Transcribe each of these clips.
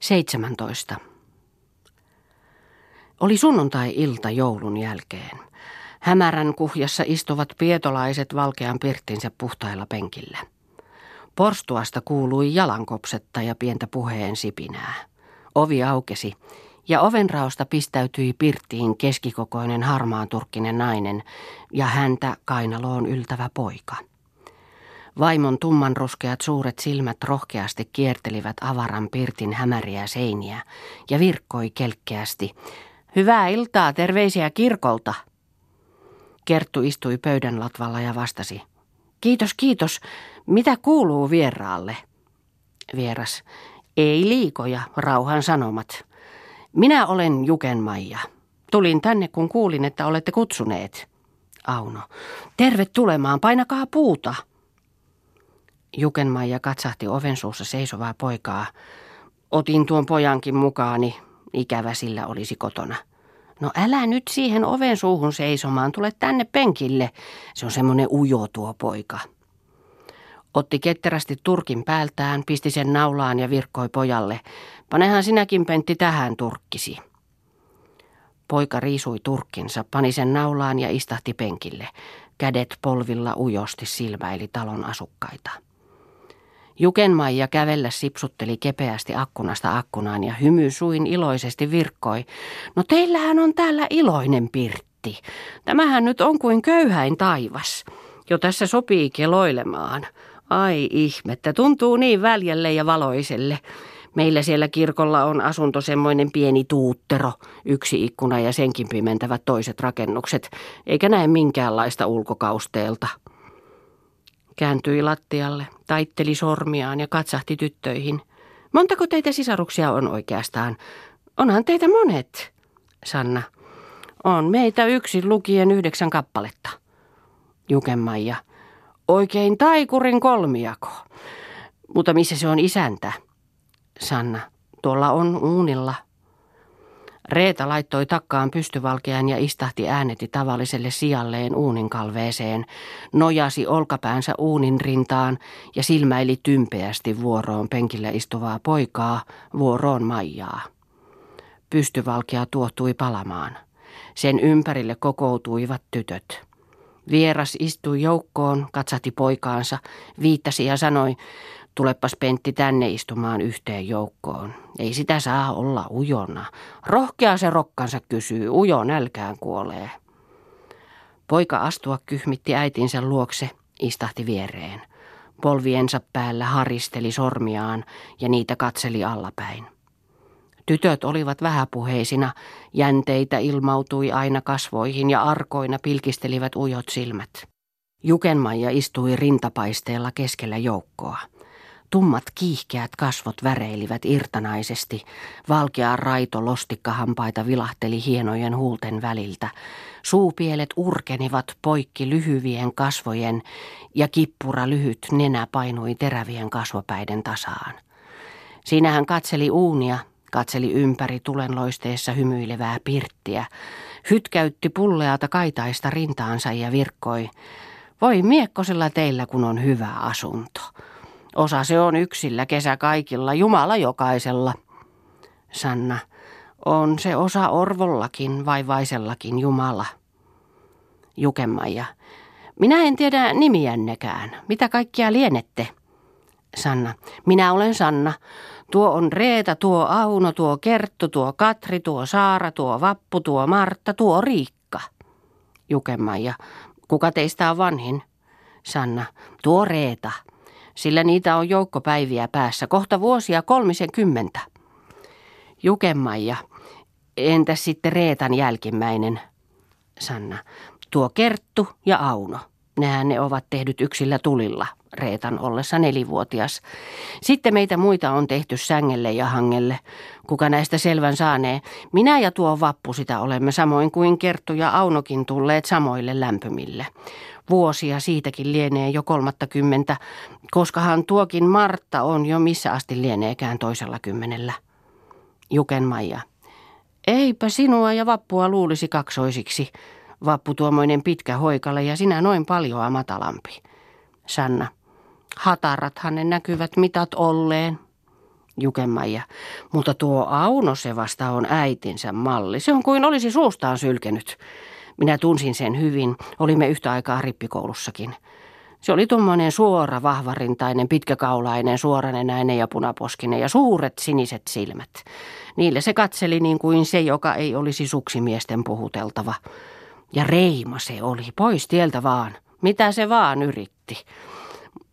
17. Oli sunnuntai-ilta joulun jälkeen. Hämärän kuhjassa istuvat pietolaiset valkean pirttinsä puhtailla penkillä. Porstuasta kuului jalankopsetta ja pientä puheen sipinää. Ovi aukesi ja ovenraosta pistäytyi pirttiin keskikokoinen harmaanturkkinen nainen ja häntä kainaloon yltävä poika. Vaimon tummanruskeat suuret silmät rohkeasti kiertelivät avaran pirtin hämäriä seiniä ja virkkoi kelkkeästi. Hyvää iltaa, terveisiä kirkolta. Kerttu istui pöydän latvalla ja vastasi. Kiitos, kiitos. Mitä kuuluu vieraalle? Vieras. Ei liikoja, rauhan sanomat. Minä olen Juken Maija. Tulin tänne, kun kuulin, että olette kutsuneet. Auno. Tervetulemaan, painakaa puuta. Jukenmaija katsahti oven suussa seisovaa poikaa. Otin tuon pojankin mukaani, ikävä sillä olisi kotona. No älä nyt siihen oven suuhun seisomaan, tule tänne penkille. Se on semmoinen ujo tuo poika. Otti ketterästi turkin päältään, pisti sen naulaan ja virkkoi pojalle. Panehan sinäkin pentti tähän turkkisi. Poika riisui turkkinsa, pani sen naulaan ja istahti penkille. Kädet polvilla ujosti silmäili talon asukkaita. Jukenmaija kävellä sipsutteli kepeästi akkunasta akkunaan ja hymy suin iloisesti virkkoi. No teillähän on täällä iloinen pirtti. Tämähän nyt on kuin köyhäin taivas. Jo tässä sopii keloilemaan. Ai ihmettä, tuntuu niin väljälle ja valoiselle. Meillä siellä kirkolla on asunto semmoinen pieni tuuttero, yksi ikkuna ja senkin pimentävät toiset rakennukset, eikä näe minkäänlaista ulkokausteelta. Kääntyi lattialle, taitteli sormiaan ja katsahti tyttöihin. Montako teitä sisaruksia on oikeastaan? Onhan teitä monet, Sanna. On meitä yksin lukien yhdeksän kappaletta. Jukemaija. Oikein taikurin kolmiako. Mutta missä se on isäntä? Sanna. Tuolla on uunilla. Reeta laittoi takkaan pystyvalkean ja istahti ääneti tavalliselle sijalleen uuninkalveeseen, nojasi olkapäänsä uunin rintaan ja silmäili tympeästi vuoroon penkillä istuvaa poikaa, vuoroon Maijaa. Pystyvalkea tuohtui palamaan. Sen ympärille kokoutuivat tytöt. Vieras istui joukkoon, katsahti poikaansa, viittasi ja sanoi, Tulepas Pentti tänne istumaan yhteen joukkoon. Ei sitä saa olla ujona. Rohkea se rokkansa kysyy, ujo nälkään kuolee. Poika astua kyhmitti äitinsä luokse, istahti viereen. Polviensa päällä haristeli sormiaan ja niitä katseli allapäin. Tytöt olivat vähäpuheisina, jänteitä ilmautui aina kasvoihin ja arkoina pilkistelivät ujot silmät. Jukenmaija istui rintapaisteella keskellä joukkoa. Tummat kiihkeät kasvot väreilivät irtanaisesti. Valkea raito lostikkahampaita vilahteli hienojen huulten väliltä. Suupielet urkenivat poikki lyhyvien kasvojen ja kippura lyhyt nenä painui terävien kasvopäiden tasaan. Siinä hän katseli uunia, katseli ympäri tulenloisteessa hymyilevää pirttiä, hytkäytti pulleata kaitaista rintaansa ja virkkoi. Voi miekkosella teillä, kun on hyvä asunto. Osa se on yksillä, kesä kaikilla, Jumala jokaisella. Sanna, on se osa orvollakin, vaivaisellakin Jumala. Jukemaija, minä en tiedä nimiännekään. Mitä kaikkia lienette? Sanna, minä olen Sanna. Tuo on Reeta, tuo Auno, tuo Kerttu, tuo Katri, tuo Saara, tuo Vappu, tuo Martta, tuo Riikka. Jukemaija, kuka teistä on vanhin? Sanna, tuo Reeta sillä niitä on joukkopäiviä päässä, kohta vuosia kolmisen kymmentä. Jukemaija, entäs sitten Reetan jälkimmäinen? Sanna, tuo Kerttu ja Auno. Nehän ne ovat tehdyt yksillä tulilla, Reetan ollessa nelivuotias. Sitten meitä muita on tehty sängelle ja hangelle. Kuka näistä selvän saanee? Minä ja tuo Vappu sitä olemme samoin kuin Kerttu ja Aunokin tulleet samoille lämpömille. Vuosia siitäkin lienee jo kolmattakymmentä, koskahan tuokin Martta on jo missä asti lieneekään toisella kymmenellä. Juken Maija. Eipä sinua ja Vappua luulisi kaksoisiksi. Vappu tuommoinen pitkä hoikale ja sinä noin paljoa matalampi. Sanna. Hatarathan ne näkyvät mitat olleen. Jukemaija. Mutta tuo Auno se vasta on äitinsä malli. Se on kuin olisi suustaan sylkenyt. Minä tunsin sen hyvin. Olimme yhtä aikaa rippikoulussakin. Se oli tuommoinen suora, vahvarintainen, pitkäkaulainen, suoranenäinen ja punaposkinen ja suuret siniset silmät. Niille se katseli niin kuin se, joka ei olisi suksimiesten puhuteltava. Ja reima se oli, pois tieltä vaan, mitä se vaan yritti.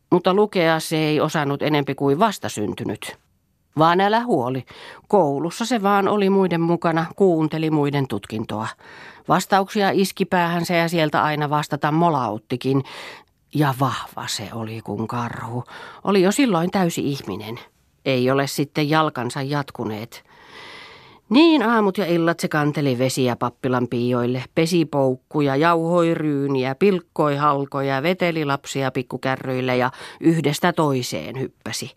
Mutta lukea se ei osannut enempi kuin vastasyntynyt. Vaan älä huoli, koulussa se vaan oli muiden mukana, kuunteli muiden tutkintoa. Vastauksia iski päähänsä ja sieltä aina vastata molauttikin. Ja vahva se oli kuin karhu. Oli jo silloin täysi ihminen. Ei ole sitten jalkansa jatkuneet. Niin aamut ja illat se kanteli vesiä pappilan piioille, pesi poukkuja, jauhoi ryyniä, pilkkoi halkoja, veteli lapsia pikkukärryille ja yhdestä toiseen hyppäsi.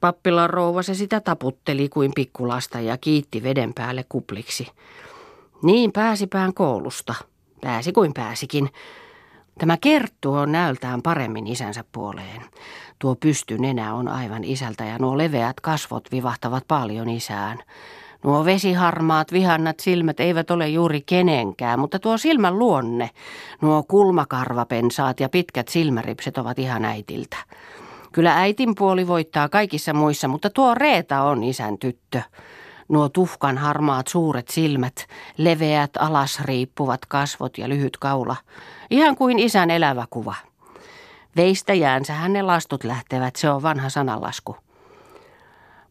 Pappilan rouva se sitä taputteli kuin pikkulasta ja kiitti veden päälle kupliksi. Niin pääsipään koulusta. Pääsi kuin pääsikin. Tämä Kerttu on näöltään paremmin isänsä puoleen. Tuo pystynenä on aivan isältä ja nuo leveät kasvot vivahtavat paljon isään. Nuo vesiharmaat vihannat silmät eivät ole juuri kenenkään, mutta tuo silmän luonne, nuo kulmakarvapensaat ja pitkät silmäripset ovat ihan äitiltä. Kyllä äitin puoli voittaa kaikissa muissa, mutta tuo Reeta on isän tyttö. Nuo tuhkan harmaat suuret silmät, leveät alas riippuvat kasvot ja lyhyt kaula. Ihan kuin isän elävä kuva. Veistä jäänsähän ne lastut lähtevät, se on vanha sananlasku.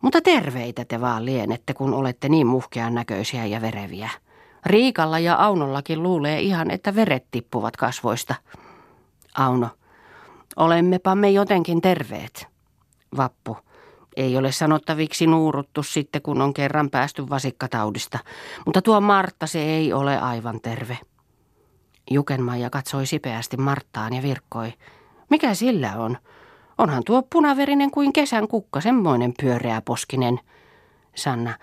Mutta terveitä te vaan lienette, kun olette niin muhkean näköisiä ja vereviä. Riikalla ja Aunollakin luulee ihan, että veret tippuvat kasvoista. Auno, olemmepa me jotenkin terveet. Vappu, ei ole sanottaviksi nuuruttu sitten, kun on kerran päästy vasikkataudista. Mutta tuo Martta, se ei ole aivan terve. Jukenmaija katsoi sipeästi Marttaan ja virkkoi. Mikä sillä on? Onhan tuo punaverinen kuin kesän kukka, semmoinen pyöreä poskinen. Sanna,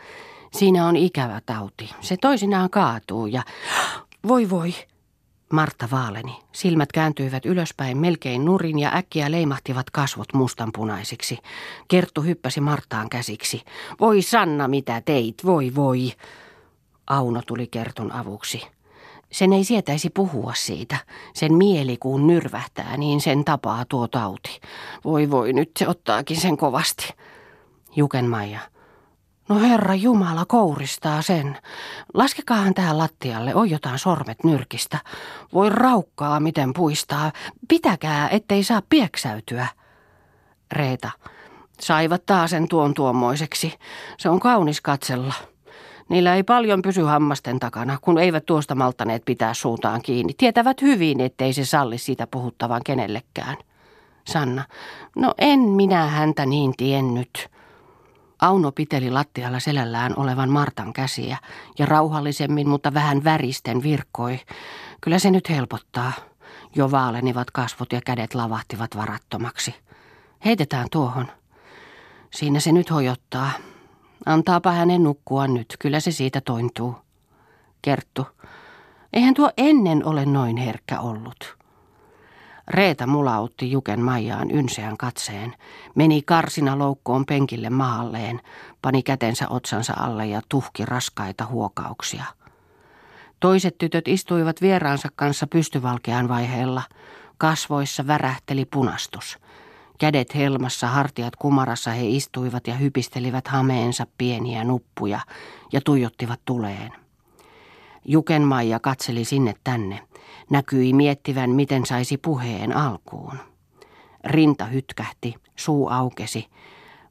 siinä on ikävä tauti. Se toisinaan kaatuu ja... Voi voi! Martta vaaleni. Silmät kääntyivät ylöspäin melkein nurin ja äkkiä leimahtivat kasvot mustanpunaisiksi. Kerttu hyppäsi Marttaan käsiksi. Voi Sanna, mitä teit, voi voi! Auno tuli Kertun avuksi. Sen ei sietäisi puhua siitä. Sen mieli kun nyrvähtää, niin sen tapaa tuo tauti. Voi voi, nyt se ottaakin sen kovasti. Jukenmaija. No herra Jumala kouristaa sen. Laskekaahan tähän lattialle, oi jotain sormet nyrkistä. Voi raukkaa, miten puistaa. Pitäkää, ettei saa pieksäytyä. Reeta. Saivat taasen tuon tuommoiseksi. Se on kaunis katsella. Niillä ei paljon pysy hammasten takana, kun eivät tuosta maltaneet pitää suuntaan kiinni. Tietävät hyvin, ettei se salli siitä puhuttavan kenellekään. Sanna, no en minä häntä niin tiennyt. Auno piteli lattialla selällään olevan Martan käsiä ja rauhallisemmin, mutta vähän väristen virkkoi. Kyllä se nyt helpottaa. Jo vaalenivat kasvot ja kädet lavahtivat varattomaksi. Heitetään tuohon. Siinä se nyt hojottaa. Antaapa hänen nukkua nyt, kyllä se siitä tointuu. Kerttu, eihän tuo ennen ole noin herkkä ollut. Reeta mulautti Juken Maijaan ynseän katseen, meni karsina loukkoon penkille mahalleen, pani kätensä otsansa alle ja tuhki raskaita huokauksia. Toiset tytöt istuivat vieraansa kanssa pystyvalkean vaiheella. Kasvoissa värähteli punastus. Kädet helmassa, hartiat kumarassa he istuivat ja hypistelivät hameensa pieniä nuppuja ja tuijottivat tuleen. Jukenmaija katseli sinne tänne. Näkyi miettivän, miten saisi puheen alkuun. Rinta hytkähti, suu aukesi,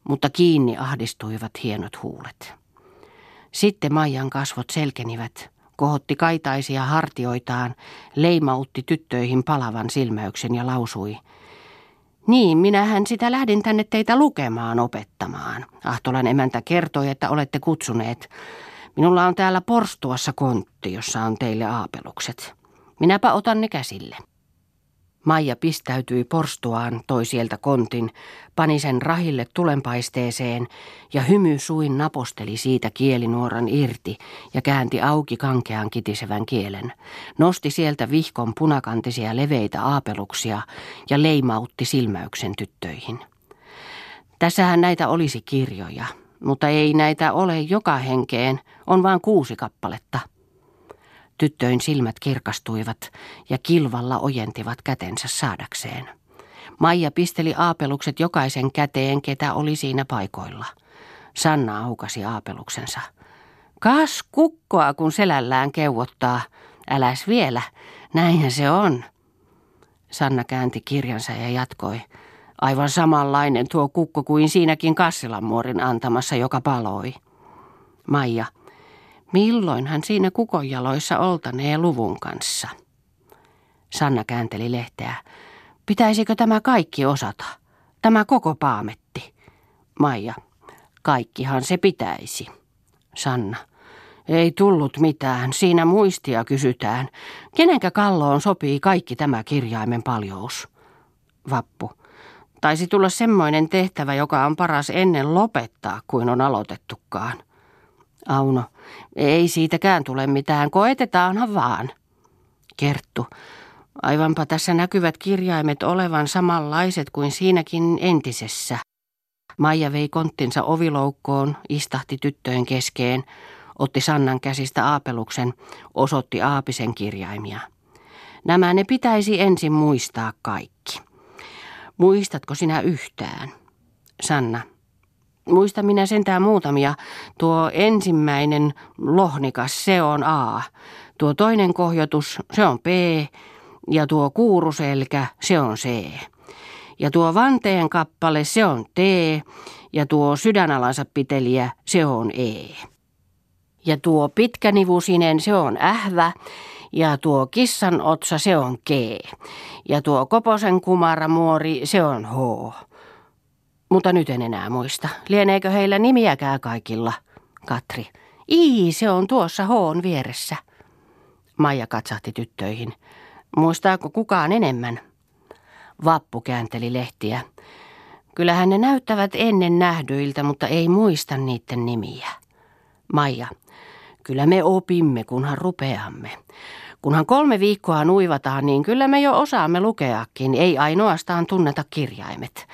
mutta kiinni ahdistuivat hienot huulet. Sitten Maijan kasvot selkenivät, kohotti kaitaisia hartioitaan, leimautti tyttöihin palavan silmäyksen ja lausui – niin, minähän sitä lähdin tänne teitä lukemaan opettamaan. Ahtolan emäntä kertoi, että olette kutsuneet. Minulla on täällä porstuassa kontti, jossa on teille aapelukset. Minäpä otan ne käsille. Maija pistäytyi porstuaan, toi sieltä kontin, pani sen rahille tulenpaisteeseen ja hymy suin naposteli siitä kielinuoran irti ja käänti auki kankean kitisevän kielen. Nosti sieltä vihkon punakantisia leveitä aapeluksia ja leimautti silmäyksen tyttöihin. Tässähän näitä olisi kirjoja. mutta ei näitä ole joka henkeen, on vain kuusi kappaletta. Tyttöin silmät kirkastuivat ja kilvalla ojentivat kätensä saadakseen. Maija pisteli aapelukset jokaisen käteen, ketä oli siinä paikoilla. Sanna aukasi aapeluksensa. Kas kukkoa, kun selällään keuvottaa. Äläs vielä, näinhän se on. Sanna käänti kirjansa ja jatkoi. Aivan samanlainen tuo kukko kuin siinäkin Kassilanmuorin antamassa, joka paloi. Maija, milloin hän siinä kukonjaloissa oltanee luvun kanssa? Sanna käänteli lehteä. Pitäisikö tämä kaikki osata? Tämä koko paametti. Maija, kaikkihan se pitäisi. Sanna, ei tullut mitään, siinä muistia kysytään. Kenenkä kalloon sopii kaikki tämä kirjaimen paljous? Vappu, taisi tulla semmoinen tehtävä, joka on paras ennen lopettaa, kuin on aloitettukaan. Auno, ei siitäkään tule mitään, koetetaanhan vaan. Kerttu, aivanpa tässä näkyvät kirjaimet olevan samanlaiset kuin siinäkin entisessä. Maija vei konttinsa oviloukkoon, istahti tyttöjen keskeen, otti Sannan käsistä aapeluksen, osoitti aapisen kirjaimia. Nämä ne pitäisi ensin muistaa kaikki. Muistatko sinä yhtään? Sanna. Muista minä sentään muutamia. Tuo ensimmäinen lohnikas, se on A. Tuo toinen kohjotus, se on P. Ja tuo kuuruselkä, se on C. Ja tuo vanteen kappale, se on T. Ja tuo sydänalansa piteliä, se on E. Ja tuo pitkänivusinen, se on ähvä. Ja tuo kissan otsa, se on G. Ja tuo koposen kumaramuori, se on H. Mutta nyt en enää muista. Lieneekö heillä nimiäkään kaikilla? Katri. Ii, se on tuossa H vieressä. Maija katsahti tyttöihin. Muistaako kukaan enemmän? Vappu käänteli lehtiä. Kyllähän ne näyttävät ennen nähdyiltä, mutta ei muista niiden nimiä. Maija, kyllä me opimme, kunhan rupeamme. Kunhan kolme viikkoa nuivataan, niin kyllä me jo osaamme lukeakin, ei ainoastaan tunneta kirjaimet.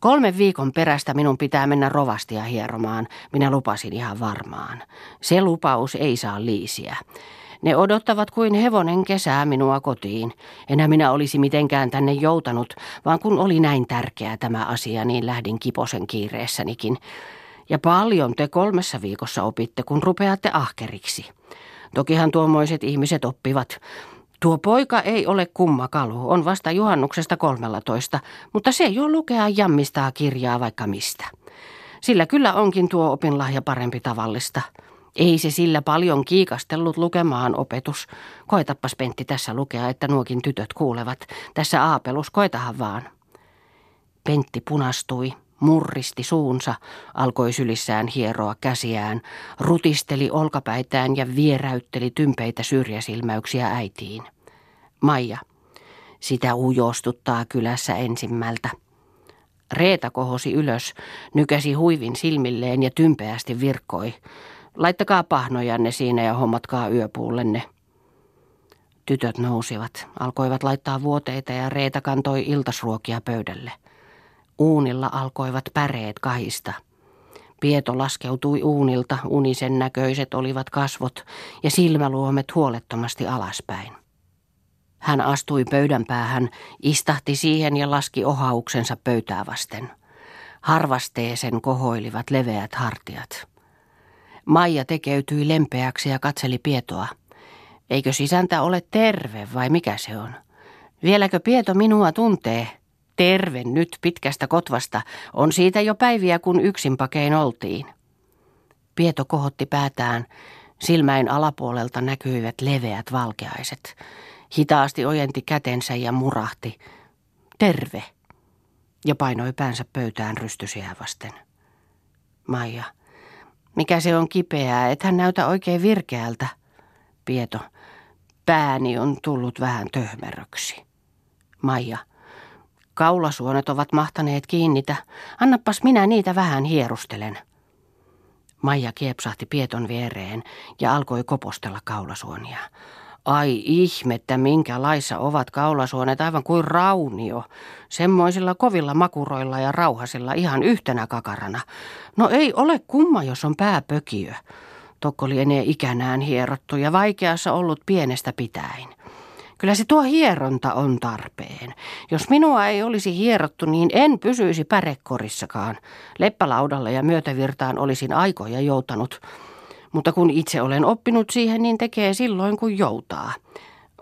Kolmen viikon perästä minun pitää mennä rovastia hieromaan, minä lupasin ihan varmaan. Se lupaus ei saa liisiä. Ne odottavat kuin hevonen kesää minua kotiin. Enää minä olisi mitenkään tänne joutanut, vaan kun oli näin tärkeä tämä asia, niin lähdin kiposen kiireessänikin. Ja paljon te kolmessa viikossa opitte, kun rupeatte ahkeriksi. Tokihan tuommoiset ihmiset oppivat. Tuo poika ei ole kummakalu, on vasta juhannuksesta kolmellatoista, mutta se jo lukea jammistaa kirjaa vaikka mistä. Sillä kyllä onkin tuo opinlahja parempi tavallista. Ei se sillä paljon kiikastellut lukemaan opetus. Koetappas Pentti tässä lukea, että nuokin tytöt kuulevat. Tässä aapelus, koetahan vaan. Pentti punastui, murristi suunsa, alkoi sylissään hieroa käsiään, rutisteli olkapäitään ja vieräytteli tympeitä syrjäsilmäyksiä äitiin. Maija, sitä ujostuttaa kylässä ensimmältä. Reeta kohosi ylös, nykäsi huivin silmilleen ja tympeästi virkkoi. Laittakaa pahnojanne siinä ja hommatkaa yöpuullenne. Tytöt nousivat, alkoivat laittaa vuoteita ja Reeta kantoi iltasruokia pöydälle. Uunilla alkoivat päreet kahista. Pieto laskeutui uunilta, unisen näköiset olivat kasvot ja silmäluomet huolettomasti alaspäin. Hän astui pöydän päähän, istahti siihen ja laski ohauksensa pöytää vasten. Harvasteesen kohoilivat leveät hartiat. Maija tekeytyi lempeäksi ja katseli Pietoa. Eikö sisäntä ole terve vai mikä se on? Vieläkö Pieto minua tuntee? Terve nyt pitkästä kotvasta. On siitä jo päiviä, kun yksin pakein oltiin. Pieto kohotti päätään. Silmäin alapuolelta näkyivät leveät valkeaiset. Hitaasti ojenti kätensä ja murahti. Terve. Ja painoi päänsä pöytään rystysiä vasten. Maija. Mikä se on kipeää, et hän näytä oikein virkeältä. Pieto. Pääni on tullut vähän töhmeröksi. Maija. Kaulasuonet ovat mahtaneet kiinnitä. Annapas minä niitä vähän hierustelen. Maija kiepsahti Pieton viereen ja alkoi kopostella kaulasuonia. Ai ihmettä, minkälaissa ovat kaulasuonet aivan kuin raunio. Semmoisilla kovilla makuroilla ja rauhasilla ihan yhtenä kakarana. No ei ole kumma, jos on pääpökiö. Tokko lienee ikänään hierottu ja vaikeassa ollut pienestä pitäen. Kyllä se tuo hieronta on tarpeen. Jos minua ei olisi hierottu, niin en pysyisi pärekorissakaan. Leppälaudalle ja myötävirtaan olisin aikoja joutanut. Mutta kun itse olen oppinut siihen, niin tekee silloin kun joutaa.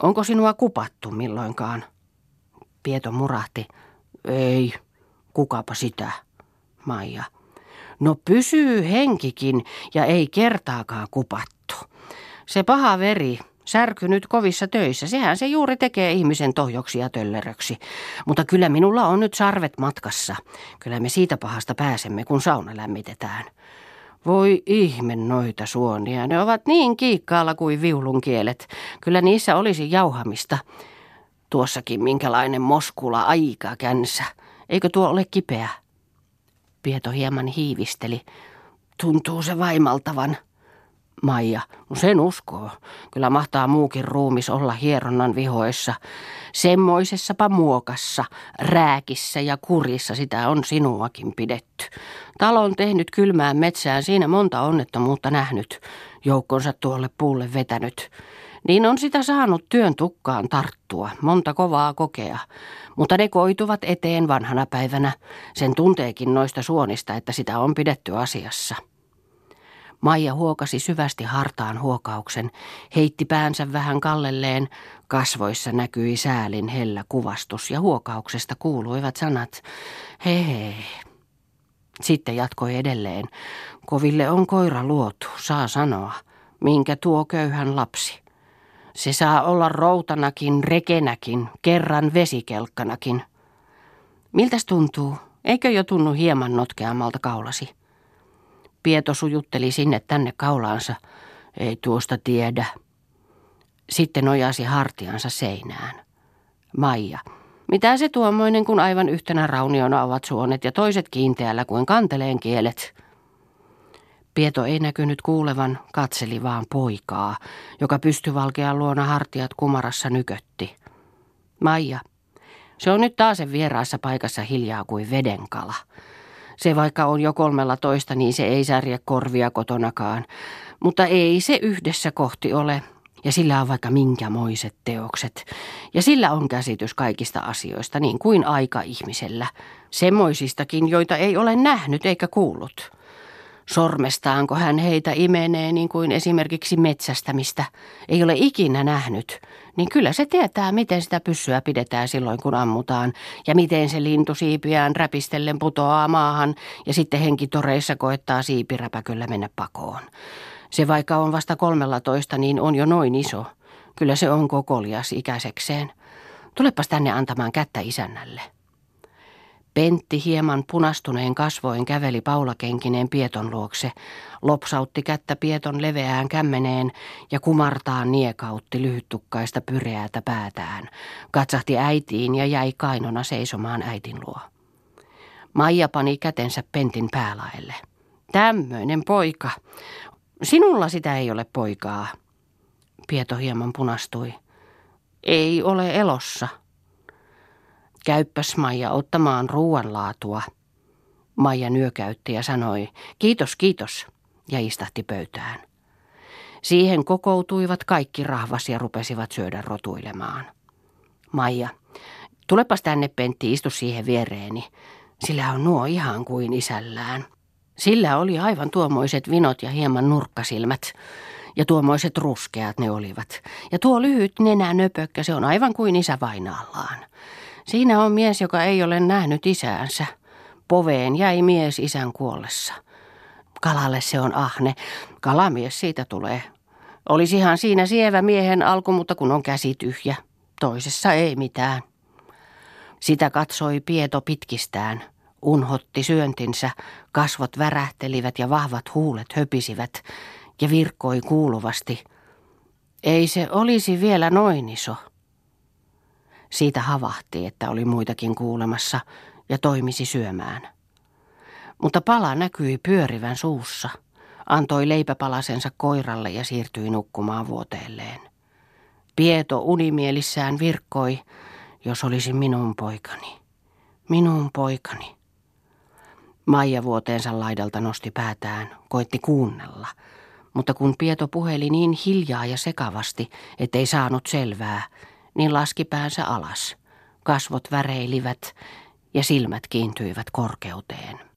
Onko sinua kupattu milloinkaan? Pieto murahti. Ei, kukapa sitä, Maija. No pysyy henkikin ja ei kertaakaan kupattu. Se paha veri, särkynyt kovissa töissä, sehän se juuri tekee ihmisen tohjoksi ja tölleröksi. Mutta kyllä minulla on nyt sarvet matkassa. Kyllä me siitä pahasta pääsemme, kun sauna lämmitetään. Voi ihme noita suonia, ne ovat niin kiikkaalla kuin viulun kielet. Kyllä niissä olisi jauhamista. Tuossakin minkälainen moskula aika känsä. Eikö tuo ole kipeä? Pieto hieman hiivisteli. Tuntuu se vaimaltavan. Maija, no sen uskoo. Kyllä mahtaa muukin ruumis olla hieronnan vihoissa. Semmoisessapa muokassa, rääkissä ja kurissa sitä on sinuakin pidetty. Talo on tehnyt kylmään metsään siinä monta onnettomuutta nähnyt, joukkonsa tuolle puulle vetänyt. Niin on sitä saanut työn tukkaan tarttua, monta kovaa kokea. Mutta ne koituvat eteen vanhana päivänä. Sen tunteekin noista suonista, että sitä on pidetty asiassa. Maija huokasi syvästi hartaan huokauksen, heitti päänsä vähän kallelleen, kasvoissa näkyi säälin hellä kuvastus ja huokauksesta kuuluivat sanat, hei. Sitten jatkoi edelleen, koville on koira luotu, saa sanoa, minkä tuo köyhän lapsi. Se saa olla routanakin, rekenäkin, kerran vesikelkkanakin. Miltäs tuntuu? Eikö jo tunnu hieman notkeammalta kaulasi? Pieto sujutteli sinne tänne kaulaansa. Ei tuosta tiedä. Sitten nojasi hartiansa seinään. Maija. Mitä se tuommoinen, kun aivan yhtenä rauniona ovat suonet ja toiset kiinteällä kuin kanteleen kielet? Pieto ei näkynyt kuulevan, katseli vaan poikaa, joka pystyvalkean luona hartiat kumarassa nykötti. Maija. Se on nyt taas vieraassa paikassa hiljaa kuin vedenkala. Se vaikka on jo kolmella toista, niin se ei särje korvia kotonakaan. Mutta ei se yhdessä kohti ole. Ja sillä on vaikka minkämoiset teokset. Ja sillä on käsitys kaikista asioista, niin kuin aika ihmisellä. Semmoisistakin, joita ei ole nähnyt eikä kuullut. Sormestaanko hän heitä imenee niin kuin esimerkiksi metsästämistä, ei ole ikinä nähnyt, niin kyllä se tietää, miten sitä pyssyä pidetään silloin, kun ammutaan, ja miten se lintu siipiään räpistellen putoaa maahan, ja sitten henkitoreissa koettaa siipiräpäköllä mennä pakoon. Se vaikka on vasta kolmella toista, niin on jo noin iso. Kyllä se on kokolias ikäisekseen. Tulepas tänne antamaan kättä isännälle. Pentti hieman punastuneen kasvoin käveli paulakenkineen Pieton luokse, lopsautti kättä Pieton leveään kämmeneen ja kumartaan niekautti lyhyttukkaista pyreätä päätään. Katsahti äitiin ja jäi kainona seisomaan äitin luo. Maija pani kätensä Pentin päälaelle. Tämmöinen poika. Sinulla sitä ei ole poikaa. Pieto hieman punastui. Ei ole elossa. Käyppäs Maija ottamaan ruoanlaatua. Maija nyökäytti ja sanoi, kiitos, kiitos, ja istahti pöytään. Siihen kokoutuivat kaikki rahvas ja rupesivat syödä rotuilemaan. Maija, tulepas tänne Pentti, istu siihen viereeni. Sillä on nuo ihan kuin isällään. Sillä oli aivan tuommoiset vinot ja hieman nurkkasilmät. Ja tuommoiset ruskeat ne olivat. Ja tuo lyhyt nenä nöpökkä, se on aivan kuin isä vainaallaan. Siinä on mies, joka ei ole nähnyt isäänsä. Poveen jäi mies isän kuollessa. Kalalle se on ahne. Kalamies siitä tulee. Olisihan siinä sievä miehen alku, mutta kun on käsi tyhjä. Toisessa ei mitään. Sitä katsoi Pieto pitkistään. Unhotti syöntinsä, kasvot värähtelivät ja vahvat huulet höpisivät ja virkkoi kuuluvasti. Ei se olisi vielä noin iso. Siitä havahti, että oli muitakin kuulemassa ja toimisi syömään. Mutta pala näkyi pyörivän suussa, antoi leipäpalasensa koiralle ja siirtyi nukkumaan vuoteelleen. Pieto unimielissään virkkoi, jos olisi minun poikani. Minun poikani. Maija vuoteensa laidalta nosti päätään, koitti kuunnella. Mutta kun Pieto puheli niin hiljaa ja sekavasti, ettei saanut selvää, niin laski päänsä alas. Kasvot väreilivät ja silmät kiintyivät korkeuteen.